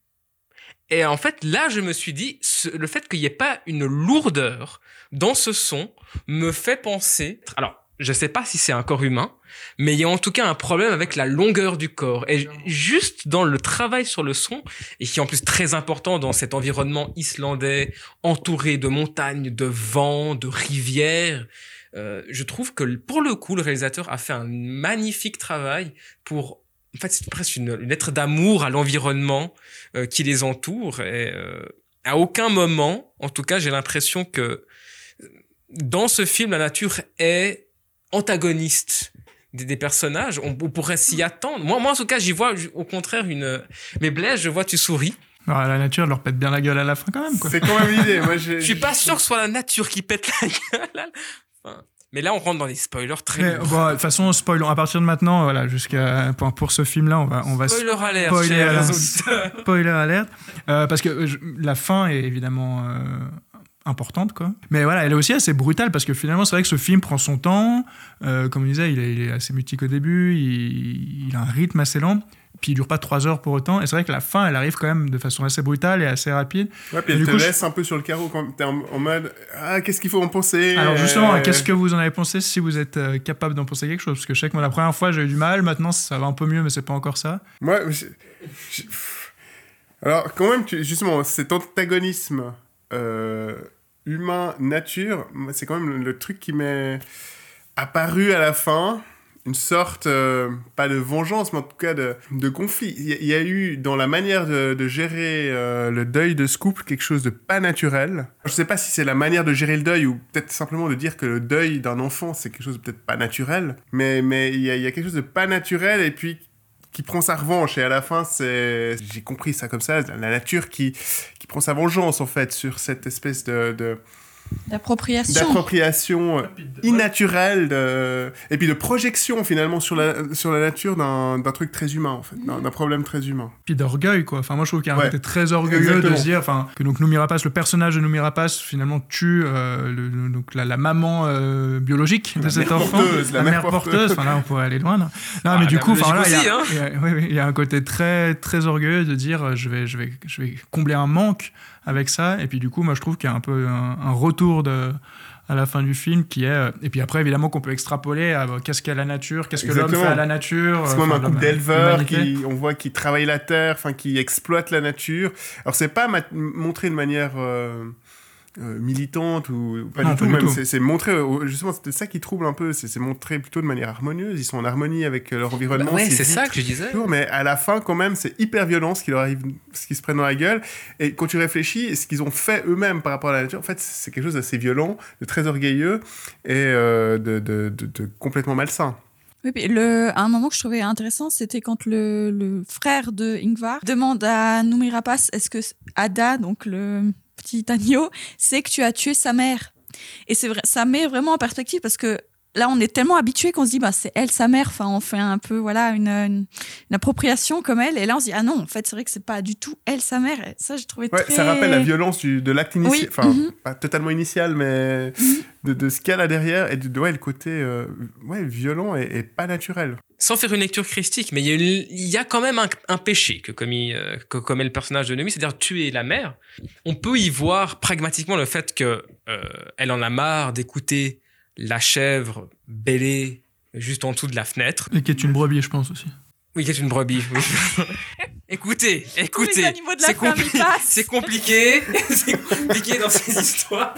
Et en fait là je me suis dit le fait qu'il n'y ait pas une lourdeur dans ce son me fait penser alors je sais pas si c'est un corps humain, mais il y a en tout cas un problème avec la longueur du corps. Et juste dans le travail sur le son, et qui est en plus très important dans cet environnement islandais entouré de montagnes, de vents, de rivières. Euh, je trouve que pour le coup, le réalisateur a fait un magnifique travail pour. En fait, c'est presque une, une lettre d'amour à l'environnement euh, qui les entoure. Et euh, à aucun moment, en tout cas, j'ai l'impression que dans ce film, la nature est antagoniste des, des personnages. On, on pourrait s'y attendre. Moi, moi, en tout cas, j'y vois au contraire une. Mais Blaise, je vois, tu souris. Alors, la nature leur pète bien la gueule à la fin quand même. Quoi. C'est quand même l'idée. Moi, Je suis pas sûr que ce soit la nature qui pète la gueule. Enfin, mais là, on rentre dans des spoilers très Mais, bon, de toute façon, spoilons. À partir de maintenant, voilà, jusqu'à pour, pour ce film-là, on va, on va Spoiler alert, spoiler alert, Euh, parce que euh, je- la fin est évidemment euh, importante, quoi. Mais voilà, elle est aussi assez brutale parce que finalement, c'est vrai que ce film prend son temps. Euh, comme on disait, il est, il est assez mutique au début, il, il a un rythme assez lent. Puis il dure pas trois heures pour autant. Et c'est vrai que la fin, elle arrive quand même de façon assez brutale et assez rapide. Ouais, puis elle te coup, je- laisse un peu sur le carreau quand t'es en, en mode Ah, qu'est-ce qu'il faut en penser? Alors justement, Euh, qu'est-ce que vous en avez pensé si vous êtes euh, capable d'en penser quelque chose? Parce que je sais que moi, la première fois, j'ai eu du mal. Maintenant, ça va un peu mieux, mais c'est pas encore ça. Moi, alors quand même, tu- justement, cet antagonisme euh, humain-nature, c'est quand même le, le truc qui m'est apparu à la fin. Une sorte, euh, pas de vengeance, mais en tout cas de, de conflit. Il y, a- eu dans la manière de, gérer euh, le deuil de ce couple quelque chose de pas naturel. Je sais pas si c'est la manière de gérer le deuil ou peut-être simplement de dire que le deuil d'un enfant c'est quelque chose de peut-être pas naturel. Mais mais il y, a, y a quelque chose de pas naturel et puis qui prend sa revanche et à la fin c'est j'ai compris ça comme ça la nature qui qui prend sa vengeance en fait sur cette espèce de- D'appropriation. d'appropriation euh, innaturelle de... et puis de projection finalement sur la sur la nature d'un d'un truc très humain en fait d'un d'un problème très humain Puis d'orgueil, quoi. Enfin, moi, je trouve qu'il y a un Ouais. côté très orgueilleux Exactement. de se dire, enfin, que donc Noomi Rapace, le personnage de Noomi Rapace, finalement, tue euh, le- le- donc la, la maman euh, biologique de La cet mère enfant. porteuse, la mère porteuse. Enfin, là, on pourrait aller loin. Non, Non, Ah, mais du coup, enfin, là, il y, il y a- oui, oui, il y a un côté très, très orgueilleux de dire, euh, je vais, je vais, je vais combler un manque avec ça. Et puis, du coup, moi, je trouve qu'il y a un peu un, un retour de à la fin du film qui est euh, et puis après évidemment qu'on peut extrapoler à euh, qu'est-ce qu'est la nature qu'est-ce que l'homme fait à la nature c'est euh, comme enfin, un couple d'éleveurs qui on voit qui travaillent la terre enfin qui exploitent la nature. Alors c'est pas montré de manière euh, euh, militante ou pas Non, du pas tout du même c'est c'est montré euh, justement c'était ça qui trouble un peu c'est c'est montré plutôt de manière harmonieuse ils sont en harmonie avec euh, leur environnement ouais, c'est ça que je disais. Toujours, mais à la fin, quand même, c'est hyper violent ce qui leur arrive, ce qui se prennent dans la gueule. Et quand tu réfléchis, ce qu'ils ont fait eux-mêmes par rapport à la nature, en fait, c'est quelque chose d'assez violent, de très orgueilleux et euh, de, de- de- de complètement malsain. Oui, puis le, un moment que je trouvais intéressant, c'était quand le, le frère de Ingvar demande à Noomi Rapace est-ce que Ada, donc le petit agneau, sait que tu as tué sa mère. Et c'est vrai, ça met vraiment en perspective parce que là, on est tellement habitué qu'on se dit bah c'est elle sa mère. Enfin, on fait un peu voilà une, une, une appropriation comme elle. Et là, on se dit ah non, en fait, c'est vrai que c'est pas du tout elle sa mère. Et ça, j'ai trouvé Ouais, très. Ça rappelle la violence du- de l'acte initial, Oui, enfin, mhm. pas totalement initial, mais de, de ce qu'il y a là derrière et de, ouais, le côté euh, ouais, violent et, et pas naturel. sans faire une lecture christique, mais il y a, y quand même un, un péché que commis, euh, que commet le personnage de Noémie, c'est-à-dire tuer la mère. On peut y voir pragmatiquement le fait que euh, elle en a marre d'écouter la chèvre bêler juste en dessous de la fenêtre. Et qui est une brebis, je pense aussi. Oui, qui est une brebis. oui. écoutez, écoutez, animaux de la c'est compli- compliqué, c'est compliqué dans ces histoires.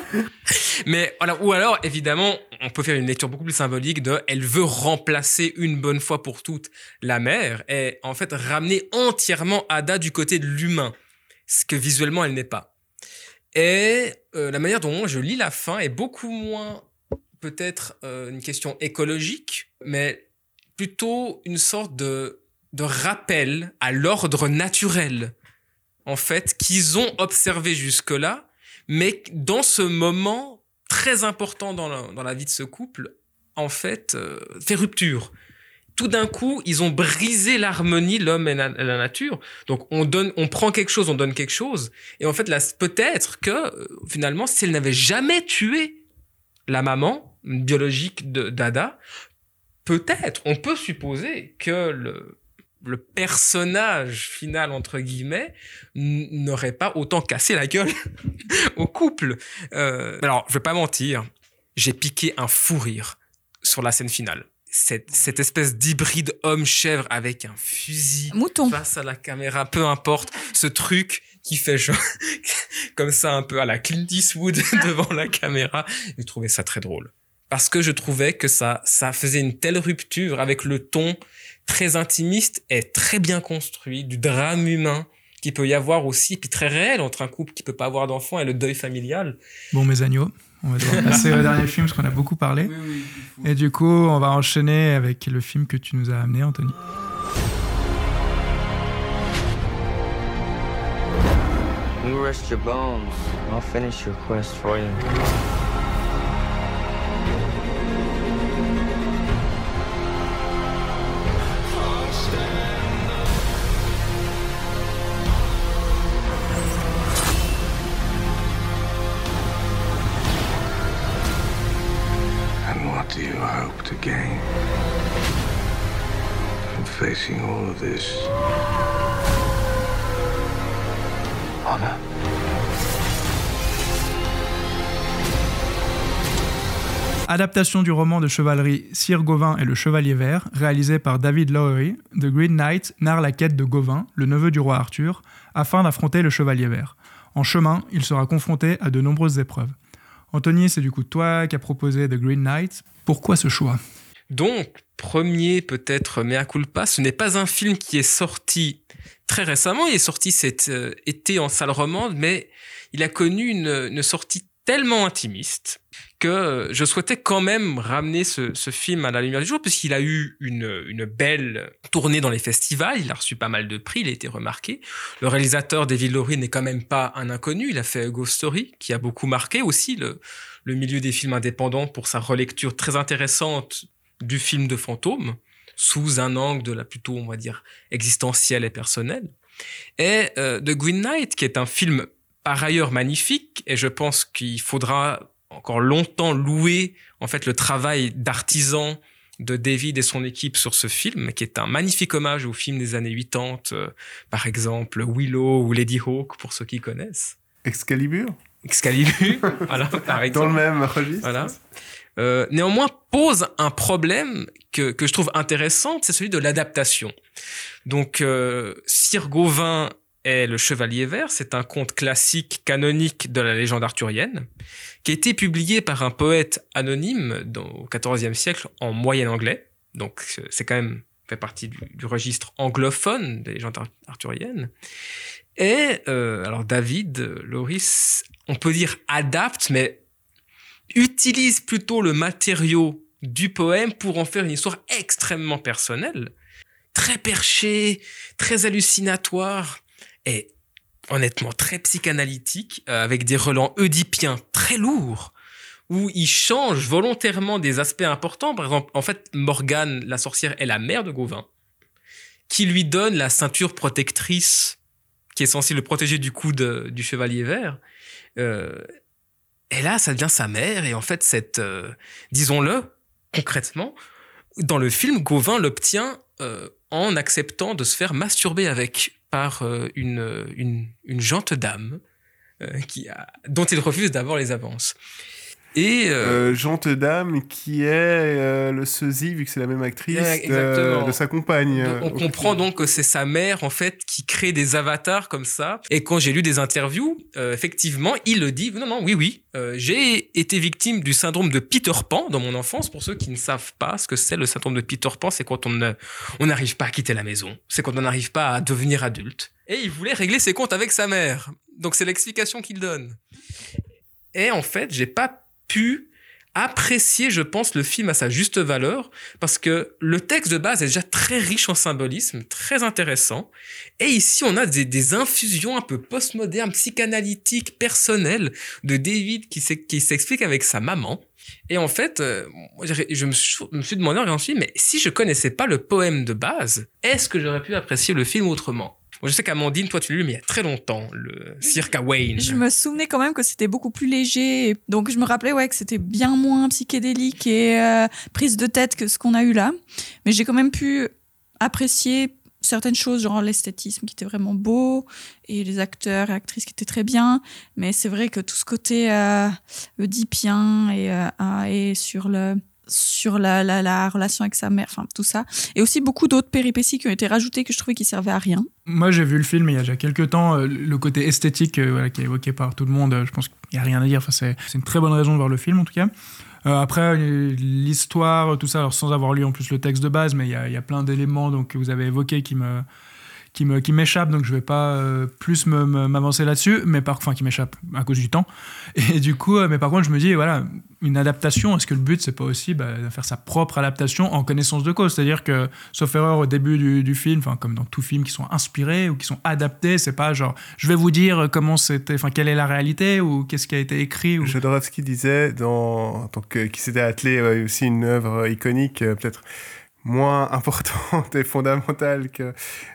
Mais voilà, ou alors évidemment, on peut faire une lecture beaucoup plus symbolique de, elle veut remplacer une bonne fois pour toutes la mère et en fait ramener entièrement Ada du côté de l'humain, ce que visuellement elle n'est pas. Et euh, la manière dont je lis la fin est beaucoup moins peut-être euh, une question écologique, mais plutôt une sorte de, de rappel à l'ordre naturel, en fait, qu'ils ont observé jusque-là, mais dans ce moment très important dans la, vie de ce couple, en fait, euh, fait rupture. Tout d'un coup, ils ont brisé l'harmonie, l'homme et la, nature. Donc, on donne, on prend quelque chose, on donne quelque chose. Et en fait, peut-être que, euh, finalement, si elle n'avait jamais tué la maman biologique de d'Ada, peut-être, on peut supposer que le, le personnage final, entre guillemets, n'aurait pas autant cassé la gueule au couple. Euh, alors, je vais pas mentir, j'ai piqué un fou rire sur la scène finale. Cette, cette espèce d'hybride homme-chèvre avec un fusil Mouton. face à la caméra, peu importe, ce truc qui fait genre, comme ça un peu à la Clint Eastwood devant la caméra. J'ai trouvé ça très drôle. Parce que je trouvais que ça, ça faisait une telle rupture avec le ton très intimiste et très bien construit du drame humain qui peut y avoir aussi, puis très réel entre un couple qui peut pas avoir d'enfants et le deuil familial. Bon, mes agneaux, on va devoir passer au dernier film parce qu'on a beaucoup parlé. Et du coup, on va enchaîner avec le film que tu nous as amené, Anthony. You rest your bones. I'll finish your quest for you. And what do you hope to gain from facing all of this? Adaptation du roman de chevalerie Sir Gawain et le Chevalier Vert, réalisé par David Lowery, The Green Knight narre la quête de Gawain, le neveu du roi Arthur, afin d'affronter le Chevalier Vert. En chemin, il sera confronté à de nombreuses épreuves. Anthony, c'est du coup toi qui as proposé The Green Knight. Pourquoi ce choix? Donc, premier peut-être mea culpa, ce n'est pas un film qui est sorti très récemment, il est sorti cet euh, été en salle romande, mais il a connu une, sortie tellement intimiste que euh, je souhaitais quand même ramener ce, film à la lumière du jour, puisqu'il a eu une, belle tournée dans les festivals, il a reçu pas mal de prix, il a été remarqué. Le réalisateur David Lowery n'est quand même pas un inconnu, il a fait Ghost Story, qui a beaucoup marqué aussi le milieu des films indépendants pour sa relecture très intéressante du film de fantôme, sous un angle de la plutôt, on va dire, existentielle et personnelle. Et euh, The Green Knight, qui est un film par ailleurs magnifique, et je pense qu'il faudra encore longtemps louer en fait le travail d'artisan de David et son équipe sur ce film, qui est un magnifique hommage au film des années 80, euh, par exemple Willow ou Lady Hawk, pour ceux qui connaissent. Excalibur? Excalibur, voilà, par exemple. Dans le même registre Voilà. Euh, néanmoins, pose un problème que, que je trouve intéressant, c'est celui de l'adaptation. Donc, euh, Sir Gawain est le Chevalier Vert, c'est un conte classique canonique de la légende arthurienne, qui a été publié par un poète anonyme dans, au XIVe siècle en moyen anglais. Donc, c'est quand même fait partie du, registre anglophone des légendes ar- arthuriennes. Et euh, alors David Loris, on peut dire adapte, mais utilise plutôt le matériau du poème pour en faire une histoire extrêmement personnelle, très perchée, très hallucinatoire et honnêtement très psychanalytique, euh, avec des relents oedipiens très lourds, où il change volontairement des aspects importants. Par exemple, en fait, Morgane, la sorcière, est la mère de Gauvin, qui lui donne la ceinture protectrice qui est censée le protéger du coup de- du chevalier vert. Euh, et là, ça devient sa mère. Et en fait, cette, euh, disons-le concrètement, dans le film, Gauvin l'obtient euh, en acceptant de se faire masturber avec par euh, une, une, une jante dame qui dont il refuse d'avoir les avances. Et euh, Euh, Gente Dame, qui est euh, le sosie, vu que c'est la même actrice, Ouais, de, sa compagne. Donc, on Euh, comprend donc que c'est sa mère en fait qui crée des avatars comme ça. Et quand j'ai lu des interviews, euh, effectivement, il le dit. Non, non, oui, oui. euh, j'ai été victime du syndrome de Peter Pan dans mon enfance. Pour ceux qui ne savent pas ce que c'est le syndrome de Peter Pan, c'est quand on ne- on n'arrive pas à quitter la maison. C'est quand on n'arrive pas à devenir adulte. Et il voulait régler ses comptes avec sa mère. Donc c'est l'explication qu'il donne. Et en fait, j'ai pas pu apprécier, je pense, le film à sa juste valeur parce que le texte de base est déjà très riche en symbolisme, très intéressant. Et ici, on a des, infusions un peu postmodernes, psychanalytiques, personnelles de David qui s'ex- qui s'explique avec sa maman. Et en fait, euh, je me suis, demandé en regardant ce film, mais si je connaissais pas le poème de base, est-ce que j'aurais pu apprécier le film autrement? Je sais qu'Amandine, toi, tu l'as lu, mais il y a très longtemps, le Circa Wayne. Je me souvenais quand même que c'était beaucoup plus léger. Donc je me rappelais ouais, que c'était bien moins psychédélique et euh, prise de tête que ce qu'on a eu là. Mais j'ai quand même pu apprécier certaines choses, genre l'esthétisme qui était vraiment beau et les acteurs et actrices qui étaient très bien. Mais c'est vrai que tout ce côté euh, oedipien euh, et sur le sur la, la, la relation avec sa mère, enfin tout ça. Et aussi beaucoup d'autres péripéties qui ont été rajoutées que je trouvais qui servaient à rien. Moi, j'ai vu le film il y a déjà quelques temps. euh, Le côté esthétique euh, voilà, qui est évoqué par tout le monde, euh, je pense qu'il n'y a rien à dire. Enfin, c'est une très bonne raison de voir le film, en tout cas. Après, l'histoire, tout ça, alors sans avoir lu en plus le texte de base, mais il y a, y a plein d'éléments que vous avez évoqués qui me qui m'échappent donc je vais pas euh, plus m'avancer là-dessus mais par enfin qui m'échappent à cause du temps. Et du coup euh, mais par contre je me dis voilà une adaptation est-ce que le but c'est pas aussi bah, de faire sa propre adaptation en connaissance de cause? C'est-à-dire que sauf erreur au début du, film enfin comme dans tout film qui sont inspirés ou qui sont adaptés c'est pas genre je vais vous dire comment c'était enfin quelle est la réalité ou qu'est-ce qui a été écrit ou... Jodorowsky disait, dans, tant que, qui s'était attelé aussi une œuvre iconique, euh, peut-être moins importante et fondamentale que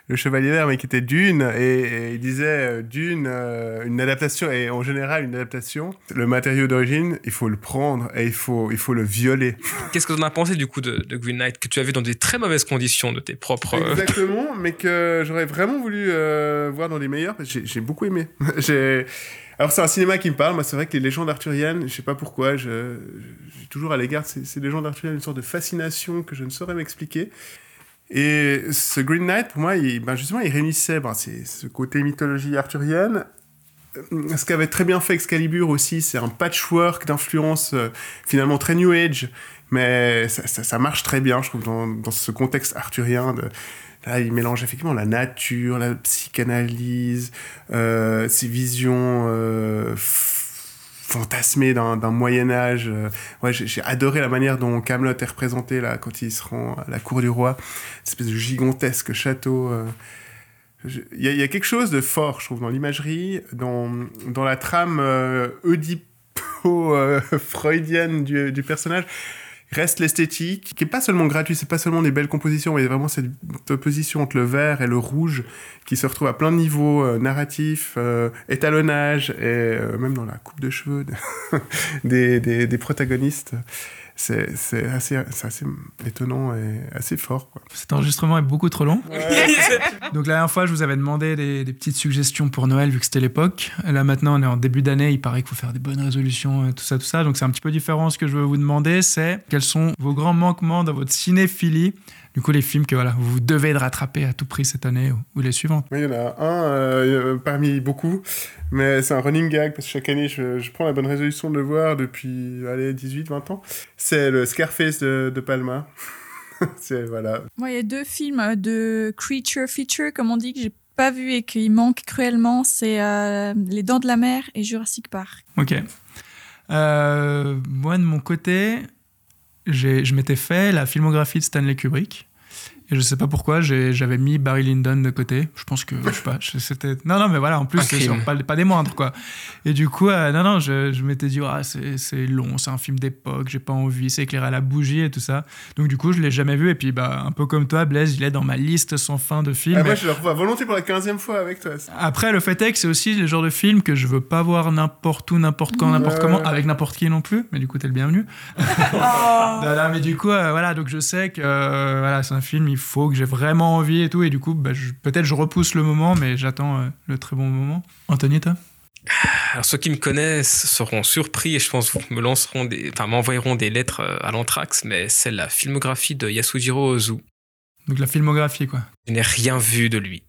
Le Chevalier Vert, mais qui était Dune. Et, et il disait, euh, Dune, euh, une adaptation, et en général, une adaptation, le matériau d'origine, il faut le prendre et il faut, il faut le violer. Qu'est-ce que tu en as pensé du coup de, de Green Knight que tu as vu dans des très mauvaises conditions de tes propres. euh, Exactement, mais que j'aurais vraiment voulu euh, voir dans les que j'ai- j'ai beaucoup aimé. j'ai... Alors c'est un cinéma qui me parle, moi c'est vrai que les légendes arthuriennes, je sais pas pourquoi, j'ai toujours à l'égard de ces, légendes arthuriennes une sorte de fascination que je ne saurais m'expliquer. Et ce Green Knight, pour moi, il, ben justement, il réunissait ben, ce côté mythologie arthurienne. Euh, Ce qu'avait très bien fait Excalibur aussi, c'est un patchwork d'influences euh, finalement très New Age, mais ça marche très bien, je trouve, dans, dans ce contexte arthurien. De, là, il mélange effectivement la nature, la psychanalyse, euh, ces visions euh, fantasmées d'un Moyen Âge. euh, ouais, j'ai adoré la manière dont Camelot est représenté là quand il se rend à la cour du roi, cette espèce de gigantesque château. euh, il y a quelque chose de fort, je trouve, dans l'imagerie, dans, dans la trame euh, oedipo-freudienne du, du personnage. Reste l'esthétique, qui est pas seulement gratuit, c'est pas seulement des belles compositions, mais vraiment cette opposition entre le vert et le rouge qui se retrouve à plein de niveaux euh, narratifs, euh, étalonnage et euh, même dans la coupe de cheveux de- des, des, des protagonistes. C'est c'est assez, c'est assez étonnant et assez fort. Quoi. cet enregistrement est beaucoup trop long Donc la dernière fois, je vous avais demandé des, des petites suggestions pour Noël, vu que c'était l'époque. Là maintenant, on est en début d'année, il paraît qu'il faut faire des bonnes résolutions, et tout ça, tout ça. Donc c'est un petit peu différent. Ce que je veux vous demander, c'est quels sont vos grands manquements dans votre cinéphilie Du coup, les films que voilà, vous devez de rattraper à tout prix cette année ou, ou les suivantes. Oui, il y en a un euh, parmi beaucoup, mais c'est un running gag parce que chaque année, je, je prends la bonne résolution de le voir depuis allez, 18-20 ans. C'est le Scarface de, de Palma. c'est voilà. Moi, il y a deux films euh, de creature feature, comme on dit, que j'ai pas vu et qui manquent cruellement. C'est euh, Les Dents de la Mer et Jurassic Park. Ok. Euh, moi, de mon côté, je m'étais fait la filmographie de Stanley Kubrick. Et je sais pas pourquoi, j'avais mis Barry Lyndon de côté. Je pense que, je sais pas, je- c'était. Non, non, mais voilà, en plus, c'est pas, pas des moindres, quoi. Et du coup, euh, non, non, je, je m'étais dit, ah, c'est long, c'est un film d'époque, j'ai pas envie, c'est éclairé à la bougie et tout ça. Donc, du coup, je l'ai jamais vu. Et puis, bah, un peu comme toi, Blaise, il est dans ma liste sans fin de films. Ah, moi, je le revois volontiers pour la 15e fois avec toi. après, le fait est que c'est aussi le genre de film que je veux pas voir n'importe où, n'importe quand, n'importe Ouais. comment, avec n'importe qui non plus. Mais du coup, t'es le bienvenu. Non, non, mais du coup, euh, voilà, donc je sais que euh, voilà, c'est un film, il faut que j'ai vraiment envie et tout. Et du coup, bah, peut-être je repousse le moment, mais j'attends euh, le très bon moment. Anthony, toi? Alors ceux qui me connaissent seront surpris et je pense me lanceront des, enfin m'envoieront des lettres euh, à l'anthrax, mais c'est la filmographie de Yasujiro Ozu. Donc la filmographie, quoi. Je n'ai rien vu de lui.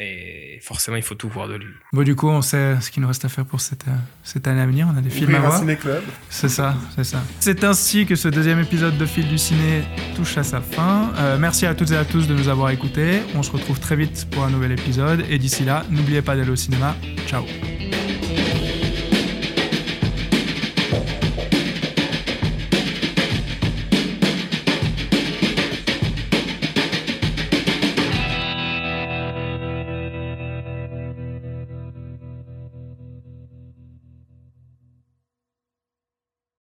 Et forcément, il faut tout voir de lui. Bon, du coup, on sait ce qu'il nous reste à faire pour cette, euh, cette année à venir. On a des films à voir. ciné-club. C'est ça, c'est ça. C'est ainsi que ce deuxième épisode de Fil du Ciné touche à sa fin. Euh, merci à toutes et à tous de nous avoir écoutés. On se retrouve très vite pour un nouvel épisode. Et d'ici là, n'oubliez pas d'aller au cinéma. Ciao.